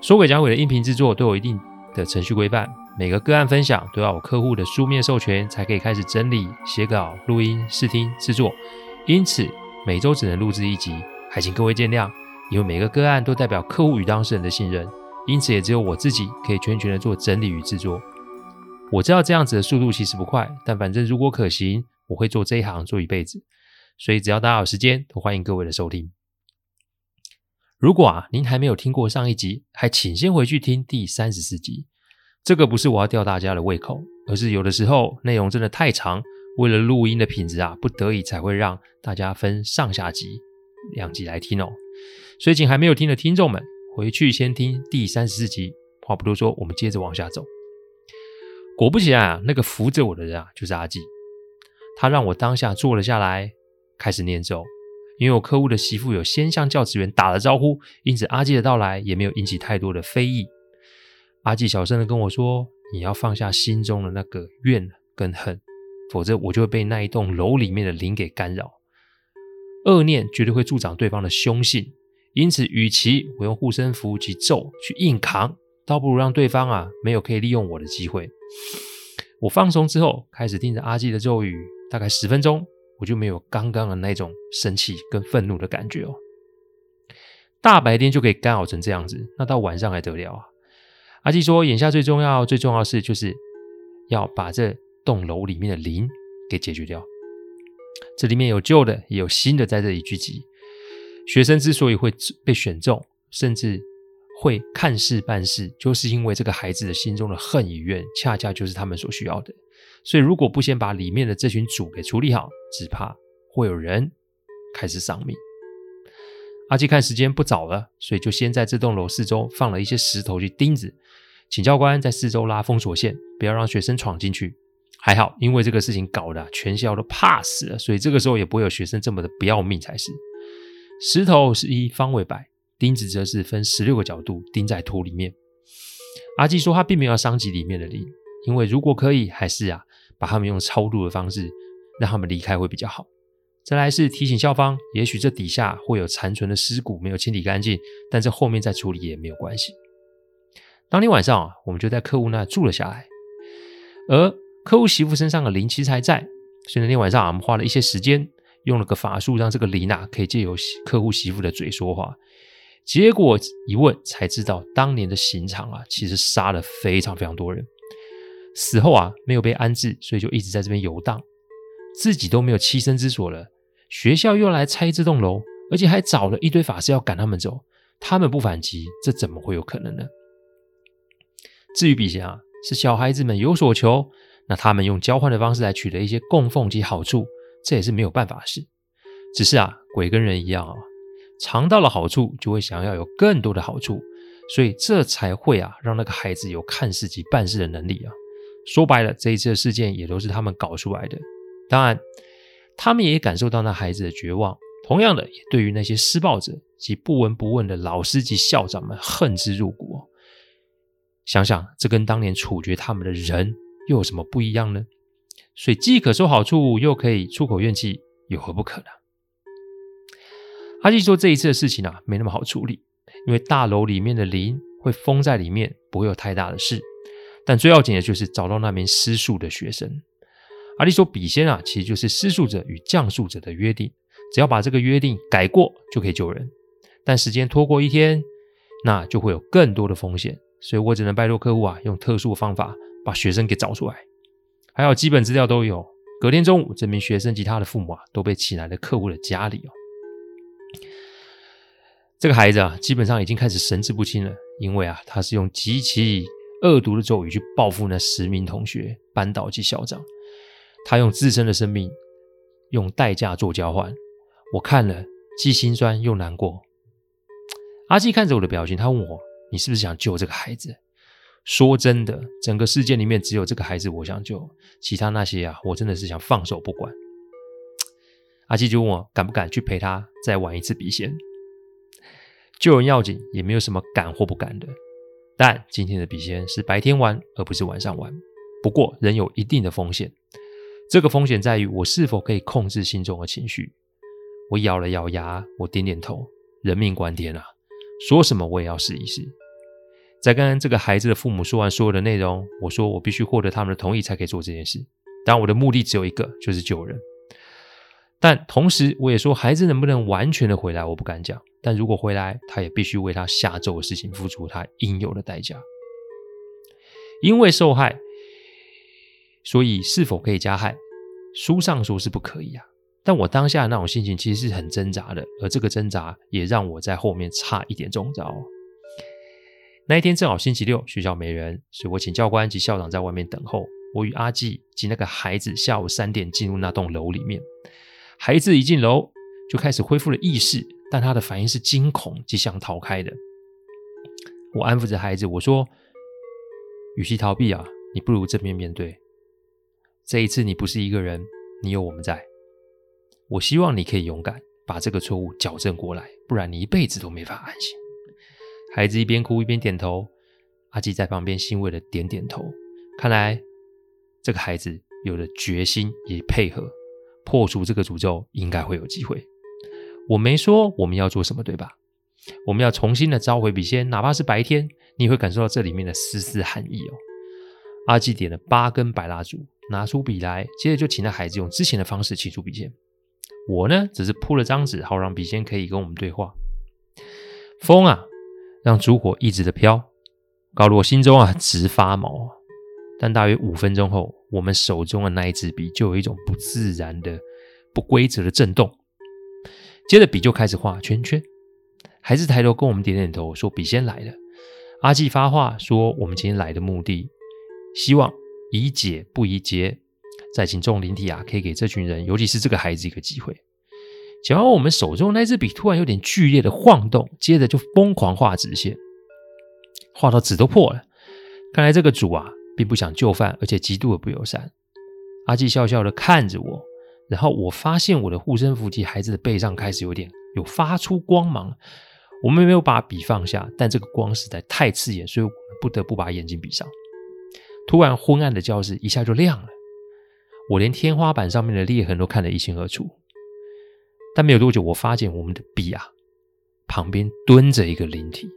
说诡讲鬼的音频制作都有一定的程序规范，每个个案分享都要有客户的书面授权才可以开始整理、写稿、录音、试听、制作。因此，每周只能录制一集，还请各位见谅。因为每个个案都代表客户与当事人的信任，因此也只有我自己可以全权的做整理与制作。我知道这样子的速度其实不快，但反正如果可行，我会做这一行做一辈子。所以只要大家有时间，都欢迎各位的收听。如果啊，您还没有听过上一集，还请先回去听第三十四集。这个不是我要吊大家的胃口，而是有的时候内容真的太长，为了录音的品质啊，不得已才会让大家分上下集两集来听哦。所以请还没有听的听众们，回去先听第三十四集。话不多说，我们接着往下走。果不其然啊，那个扶着我的人啊，就是阿纪。他让我当下坐了下来，开始念咒。因为我客户的媳妇有先向教职员打了招呼，因此阿纪的到来也没有引起太多的非议。阿纪小声的跟我说：“你要放下心中的那个怨跟恨，否则我就会被那一栋楼里面的灵给干扰。恶念绝对会助长对方的凶性，因此，与其我用护身符及咒去硬扛，倒不如让对方啊没有可以利用我的机会。”我放松之后，开始听着阿纪的咒语，大概十分钟。我就没有刚刚的那种生气跟愤怒的感觉哦。大白天就可以干扰成这样子，那到晚上还得了啊？阿纪说，眼下最重要、最重要的事就是要把这栋楼里面的灵给解决掉。这里面有旧的，也有新的在这里聚集。学生之所以会被选中，甚至会看事办事，就是因为这个孩子的心中的恨与怨，恰恰就是他们所需要的。所以，如果不先把里面的这群主给处理好，只怕会有人开始丧命。阿基看时间不早了，所以就先在这栋楼四周放了一些石头去钉子，请教官在四周拉封锁线，不要让学生闯进去。还好，因为这个事情搞得全校都怕死了，所以这个时候也不会有学生这么的不要命才是。石头是一方位摆，钉子则是分十六个角度钉在土里面。阿基说他并没有伤及里面的灵。因为如果可以，还是啊，把他们用超度的方式让他们离开会比较好。再来是提醒校方，也许这底下会有残存的尸骨没有清理干净，但这后面再处理也没有关系。当天晚上啊，我们就在客户那住了下来，而客户媳妇身上的灵其实还在，所以那天晚上，我们花了一些时间，用了个法术，让这个灵啊可以借由客户媳妇的嘴说话。结果一问才知道，当年的刑场啊，其实杀了非常非常多人。死后啊，没有被安置，所以就一直在这边游荡，自己都没有栖身之所了。学校又来拆这栋楼，而且还找了一堆法师要赶他们走。他们不反击，这怎么会有可能呢？至于笔仙啊，是小孩子们有所求，那他们用交换的方式来取得一些供奉及好处，这也是没有办法的事。只是啊，鬼跟人一样啊，尝到了好处，就会想要有更多的好处，所以这才会啊，让那个孩子有看事及办事的能力啊。说白了，这一次的事件也都是他们搞出来的。当然，他们也感受到那孩子的绝望。同样的，也对于那些施暴者及不闻不问的老师及校长们恨之入骨。想想，这跟当年处决他们的人又有什么不一样呢？所以，既可收好处，又可以出口怨气，有何不可呢？阿纪说，这一次的事情啊，没那么好处理，因为大楼里面的灵会封在里面，不会有太大的事。但最要紧的就是找到那名施术的学生。阿纪说，笔仙啊，其实就是施术者与降术者的约定，只要把这个约定改过，就可以救人。但时间拖过一天，那就会有更多的风险。所以我只能拜托客户啊，用特殊的方法把学生给找出来。还有基本资料都有。隔天中午，这名学生及他的父母啊，都被请来了客户的家里哦。这个孩子啊，基本上已经开始神志不清了，因为啊，他是用极其恶毒的咒语去报复那十名同学、班导及校长，他用自身的生命用代价做交换，我看了既心酸又难过。阿纪看着我的表情，他问我：“你是不是想救这个孩子？”说真的，整个世界里面只有这个孩子我想救，其他那些啊，我真的是想放手不管。阿纪就问我敢不敢去陪他再玩一次笔仙。救人要紧，也没有什么敢或不敢的。但今天的笔仙是白天玩，而不是晚上玩。不过仍有一定的风险。这个风险在于我是否可以控制心中的情绪。我咬了咬牙，我点点头。人命关天啊，说什么我也要试一试。在跟这个孩子的父母说完所有的内容，我说我必须获得他们的同意才可以做这件事。当然，我的目的只有一个，就是救人。但同时，我也说孩子能不能完全的回来，我不敢讲。但如果回来，他也必须为他下咒的事情付出他应有的代价。因为受害。所以，是否可以加害？书上说是不可以啊。但我当下的那种心情其实是很挣扎的，而这个挣扎也让我在后面差一点中招。那一天正好星期六，学校没人，所以我请教官及校长在外面等候。我与阿纪及那个孩子下午三点进入那栋楼里面。孩子一进楼就开始恢复了意识，但他的反应是惊恐及想逃开的。我安抚着孩子，我说：“与其逃避啊，你不如正面面对。”这一次你不是一个人，你有我们在。我希望你可以勇敢把这个错误矫正过来，不然你一辈子都没法安心。孩子一边哭一边点头，阿纪在旁边欣慰的点点头。看来这个孩子有了决心，也配合破除这个诅咒，应该会有机会。我没说我们要做什么，对吧？我们要重新的召回笔仙，哪怕是白天，你会感受到这里面的丝丝寒意哦。阿纪点了八根白蜡烛。拿出笔来，接着就请那孩子用之前的方式起出笔仙。我呢，只是铺了张纸，好让笔仙可以跟我们对话。风啊，让烛火一直的飘，搞得我心中啊直发毛。但大约五分钟后，我们手中的那一支笔就有一种不自然的、不规则的震动。接着笔就开始画圈圈。孩子抬头跟我们点点头，说笔仙来了。阿纪发话说，我们今天来的目的，希望。宜解不宜结，在请众灵体啊，可以给这群人，尤其是这个孩子一个机会。讲完，我们手中那支笔突然有点剧烈的晃动，接着就疯狂画直线，画到纸都破了。看来这个主啊，并不想就范，而且极度的不友善。阿纪笑笑的看着我，然后我发现我的护身符及孩子的背上开始有点有发出光芒。我们没有把笔放下，但这个光实在太刺眼，所以我们不得不把眼睛闭上。突然，昏暗的教室一下就亮了，我连天花板上面的裂痕都看得一清二楚。但没有多久，我发现我们的笔啊，旁边蹲着一个灵体，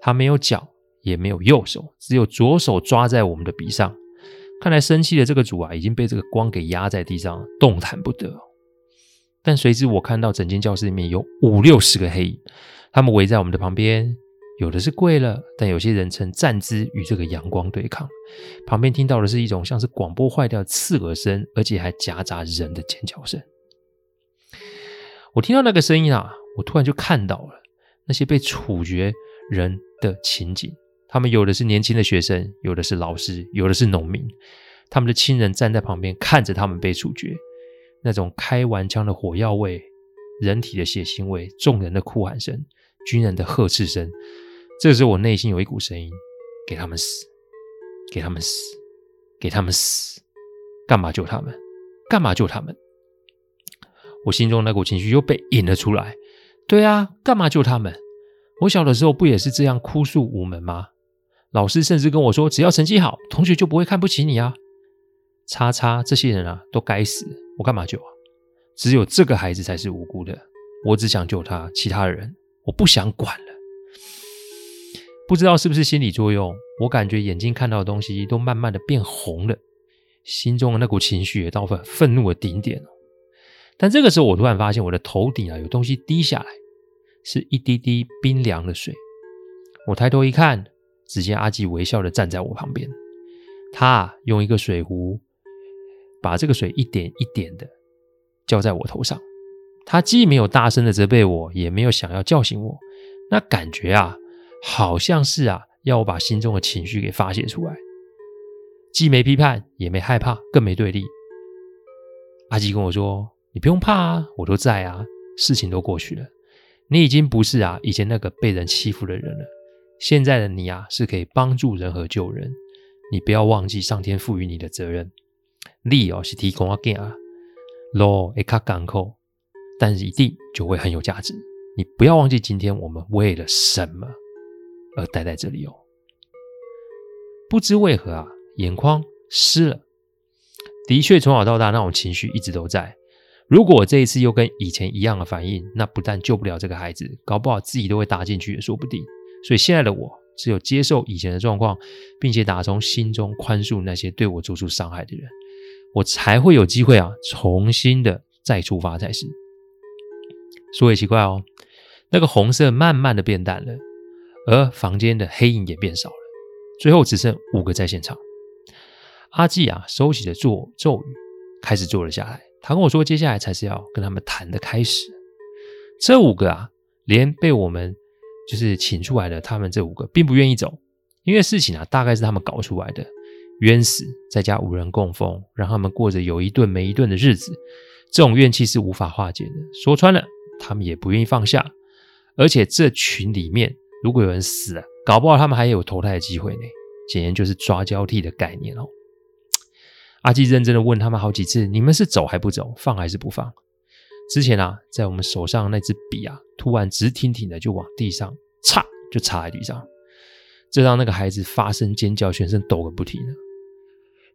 它没有脚，也没有右手，只有左手抓在我们的笔上。看来生气的这个主啊，已经被这个光给压在地上，动弹不得。但随之我看到整间教室里面有五六十个黑影，他们围在我们的旁边。有的是跪了，但有些人呈站姿与这个阳光对抗。旁边听到的是一种像是广播坏掉的刺耳声，而且还夹杂人的尖叫声。我听到那个声音啊，我突然就看到了那些被处决人的情景。他们有的是年轻的学生，有的是老师，有的是农民。他们的亲人站在旁边看着他们被处决，那种开完枪的火药味、人体的血腥味、众人的哭喊声。军人的呵斥声，这时候我内心有一股声音：给他们死，给他们死，给他们死！干嘛救他们？干嘛救他们？我心中那股情绪又被引了出来。对啊，干嘛救他们？我小的时候不也是这样哭诉无门吗？老师甚至跟我说，只要成绩好，同学就不会看不起你啊！叉叉，这些人啊，都该死！我干嘛救啊？只有这个孩子才是无辜的，我只想救他，其他人。我不想管了，不知道是不是心理作用，我感觉眼睛看到的东西都慢慢的变红了，心中的那股情绪也到了愤怒的顶点。但这个时候，我突然发现我的头顶啊有东西滴下来，是一滴滴冰凉的水。我抬头一看，只见阿吉微笑的站在我旁边，他用一个水壶把这个水一点一点的浇在我头上。他既没有大声的责备我，也没有想要叫醒我，那感觉啊，好像是啊，要我把心中的情绪给发泄出来。既没批判，也没害怕，更没对立。阿吉跟我说：“你不用怕啊，我都在啊，事情都过去了。你已经不是啊以前那个被人欺负的人了。现在的你啊是可以帮助人和救人。你不要忘记上天赋予你的责任。力哦是提供啊给啊，路会较艰苦，但是一定就会很有价值。你不要忘记今天我们为了什么而待在这里哦。不知为何啊，眼眶湿了。的确，从小到大那种情绪一直都在。如果这一次又跟以前一样的反应，那不但救不了这个孩子，搞不好自己都会搭进去也说不定。所以现在的我，只有接受以前的状况，并且打从心中宽恕那些对我做出伤害的人，我才会有机会啊，重新的再出发才是。说也奇怪哦，那个红色慢慢的变淡了，而房间的黑影也变少了，最后只剩五个在现场。阿纪啊，收起了咒咒语，开始坐了下来。他跟我说，接下来才是要跟他们谈的开始。这五个啊，连被我们就是请出来的，他们这五个并不愿意走，因为事情啊，大概是他们搞出来的，冤死，在家无人供奉，让他们过着有一顿没一顿的日子。这种怨气是无法化解的。说穿了，他们也不愿意放下。而且这群里面，如果有人死了，搞不好他们还有投胎的机会呢。简言就是抓交替的概念哦。阿纪认真的问他们好几次：“你们是走还不走？放还是不放？”之前啊，在我们手上那支笔啊，突然直挺挺的就往地上插，就插在地上，这让那个孩子发声尖叫，全身抖个不停。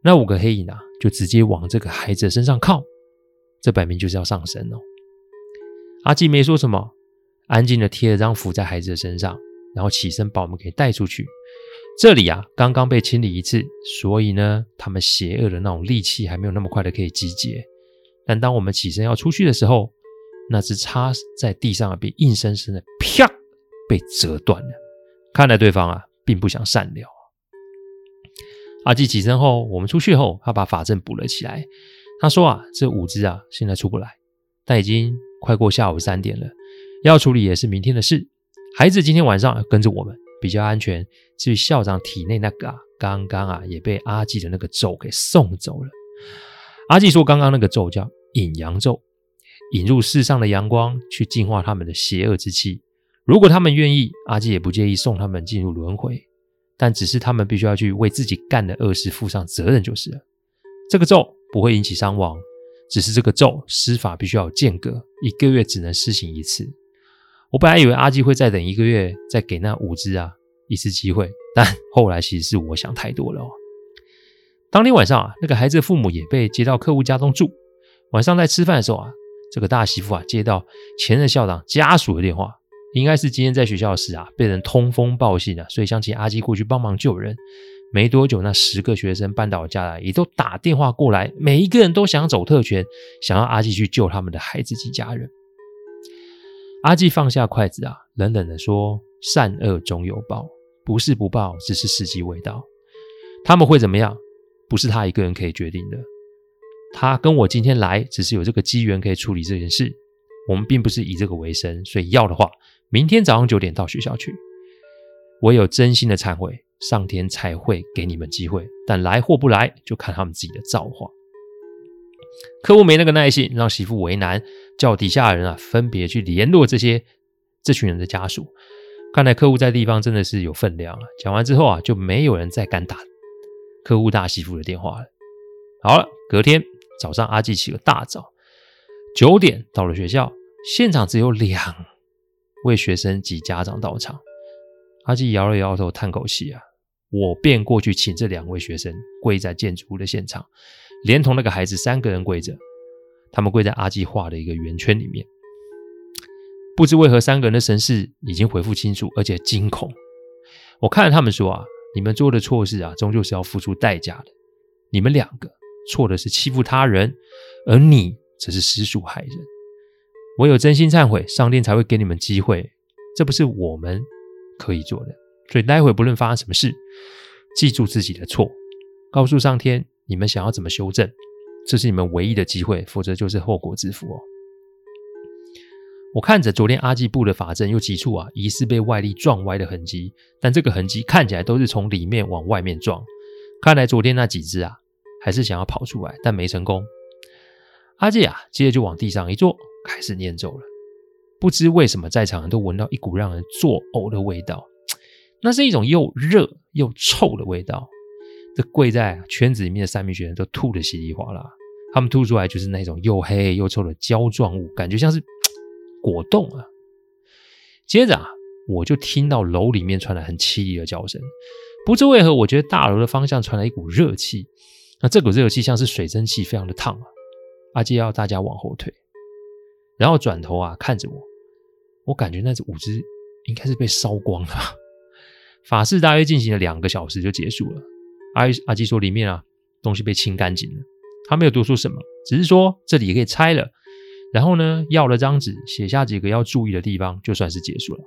那五个黑影啊，就直接往这个孩子的身上靠，这摆明就是要上身哦。阿纪没说什么，安静的贴了张符在孩子的身上，然后起身把我们给带出去。这里啊，刚刚被清理一次，所以呢，他们邪恶的那种戾气还没有那么快的可以集结。但当我们起身要出去的时候，那只插在地上的笔硬生生的啪被折断了。看来对方啊，并不想善了。阿纪起身后，我们出去后，他把法阵补了起来。他说啊，这五只啊，现在出不来，但已经快过下午三点了，要处理也是明天的事。孩子今天晚上跟着我们。比较安全。至于校长体内那个啊，刚刚啊也被阿纪的那个咒给送走了。阿纪说，刚刚那个咒叫引阳咒，引入世上的阳光，去净化他们的邪恶之气。如果他们愿意，阿基也不介意送他们进入轮回，但只是他们必须要去为自己干的恶事负上责任就是了。这个咒不会引起伤亡，只是这个咒施法必须要有间隔，一个月只能施行一次。我本来以为阿基会再等一个月，再给那五只啊一次机会，但后来其实是我想太多了。当天晚上啊，那个孩子的父母也被接到客户家中住。晚上在吃饭的时候啊，这个大媳妇啊接到前任校长家属的电话，应该是今天在学校的事啊，被人通风报信啊，所以想请阿纪过去帮忙救人。没多久，那十个学生搬到我家来也都打电话过来，每一个人都想走特权，想要阿纪去救他们的孩子及家人。阿纪放下筷子啊，冷冷地说：“善恶终有报，不是不报，只是时机未到。他们会怎么样，不是他一个人可以决定的。他跟我今天来，只是有这个机缘可以处理这件事。我们并不是以这个为生，所以要的话，明天早上九点到学校去。唯有真心的忏悔，上天才会给你们机会。但来或不来，就看他们自己的造化。”客户没那个耐性，让媳妇为难，叫底下的人啊分别去联络这些这群人的家属。看来客户在地方真的是有分量啊！讲完之后啊，就没有人再敢打客户大媳妇的电话了。好了，隔天早上，阿纪起个大早，九点到了学校，现场只有两位学生及家长到场。阿纪摇了摇头，叹口气啊，我便过去请这两位学生跪在建筑物的现场。连同那个孩子，三个人跪着，他们跪在阿纪画的一个圆圈里面。不知为何，三个人的神识已经恢复清楚，而且惊恐。我看着他们说：“啊，你们做的错事啊，终究是要付出代价的。你们两个错的是欺负他人，而你则是实属害人。唯有真心忏悔，上天才会给你们机会。这不是我们可以做的。所以待会不论发生什么事，记住自己的错，告诉上天。”你们想要怎么修正？这是你们唯一的机会，否则就是后果自负哦。我看着昨天阿纪布的法阵有几处啊，疑似被外力撞歪的痕迹，但这个痕迹看起来都是从里面往外面撞。看来昨天那几只啊，还是想要跑出来，但没成功。阿纪啊，接着就往地上一坐，开始念咒了。不知为什么在场人都闻到一股让人作呕的味道，那是一种又热又臭的味道。这跪在圈子里面的三名学生都吐得稀里哗啦，他们吐出来就是那种又黑又臭的胶状物，感觉像是果冻啊。接着啊，我就听到楼里面传来很凄厉的叫声，不知为何，我觉得大楼的方向传来一股热气，那这股热气像是水蒸气，非常的烫啊。阿基要大家往后退，然后转头啊看着我，我感觉那只舞姿应该是被烧光了。法事大约进行了两个小时就结束了。阿阿基说里面啊东西被清干净了，他没有多说什么，只是说这里也可以拆了。然后呢，要了张纸，写下几个要注意的地方，就算是结束了。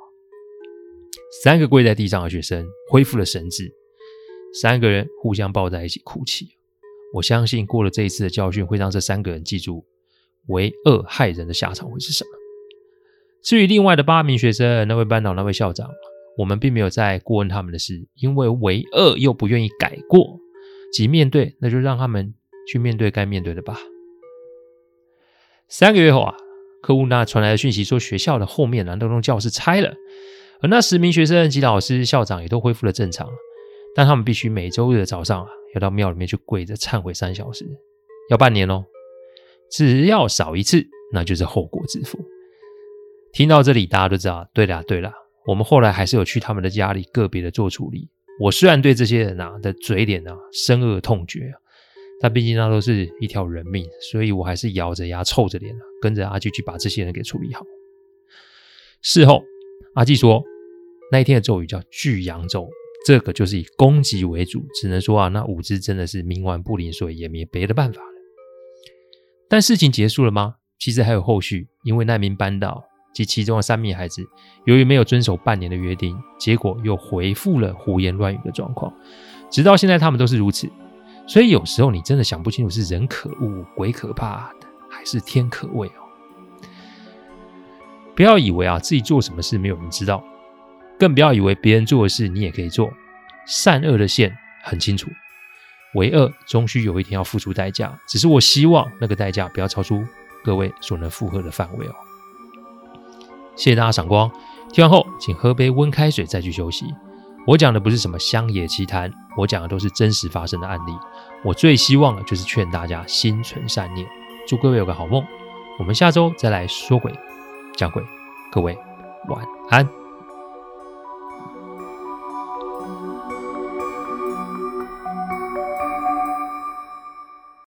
三个跪在地上的学生恢复了神智，三个人互相抱在一起哭泣。我相信过了这一次的教训，会让这三个人记住为恶害人的下场会是什么。至于另外的八名学生，那位班长、那位校长，我们并没有再过问他们的事，因为为恶又不愿意改过即面对，那就让他们去面对该面对的吧。三个月后啊，客户那传来的讯息说，学校的后面南东栋教室拆了，而那十名学生及老师、校长也都恢复了正常，但他们必须每周日的早上啊。要到庙里面去跪着忏悔三小时，要半年哦。只要少一次，那就是后果自负。听到这里，大家都知道，对啦对啦，我们后来还是有去他们的家里个别的做处理。我虽然对这些人啊的嘴脸啊深恶痛绝啊，但毕竟那都是一条人命，所以我还是咬着牙臭着脸啊，跟着阿继去把这些人给处理好。事后，阿继说，那一天的咒语叫巨阳咒。这个就是以攻击为主，只能说啊，那五只真的是冥顽不灵，所以也没别的办法了。但事情结束了吗？其实还有后续，因为那名班导及其中的三名孩子，由于没有遵守半年的约定，结果又回复了胡言乱语的状况，直到现在他们都是如此。所以有时候你真的想不清楚是人可恶、鬼可怕的，还是天可畏哦。不要以为啊自己做什么事没有人知道。更不要以为别人做的事你也可以做，善恶的线很清楚，为恶终须有一天要付出代价。只是我希望那个代价不要超出各位所能负荷的范围哦。谢谢大家赏光，听完后请喝杯温开水再去休息。我讲的不是什么乡野奇谈，我讲的都是真实发生的案例。我最希望的就是劝大家心存善念，祝各位有个好梦。我们下周再来说鬼讲鬼，各位晚安。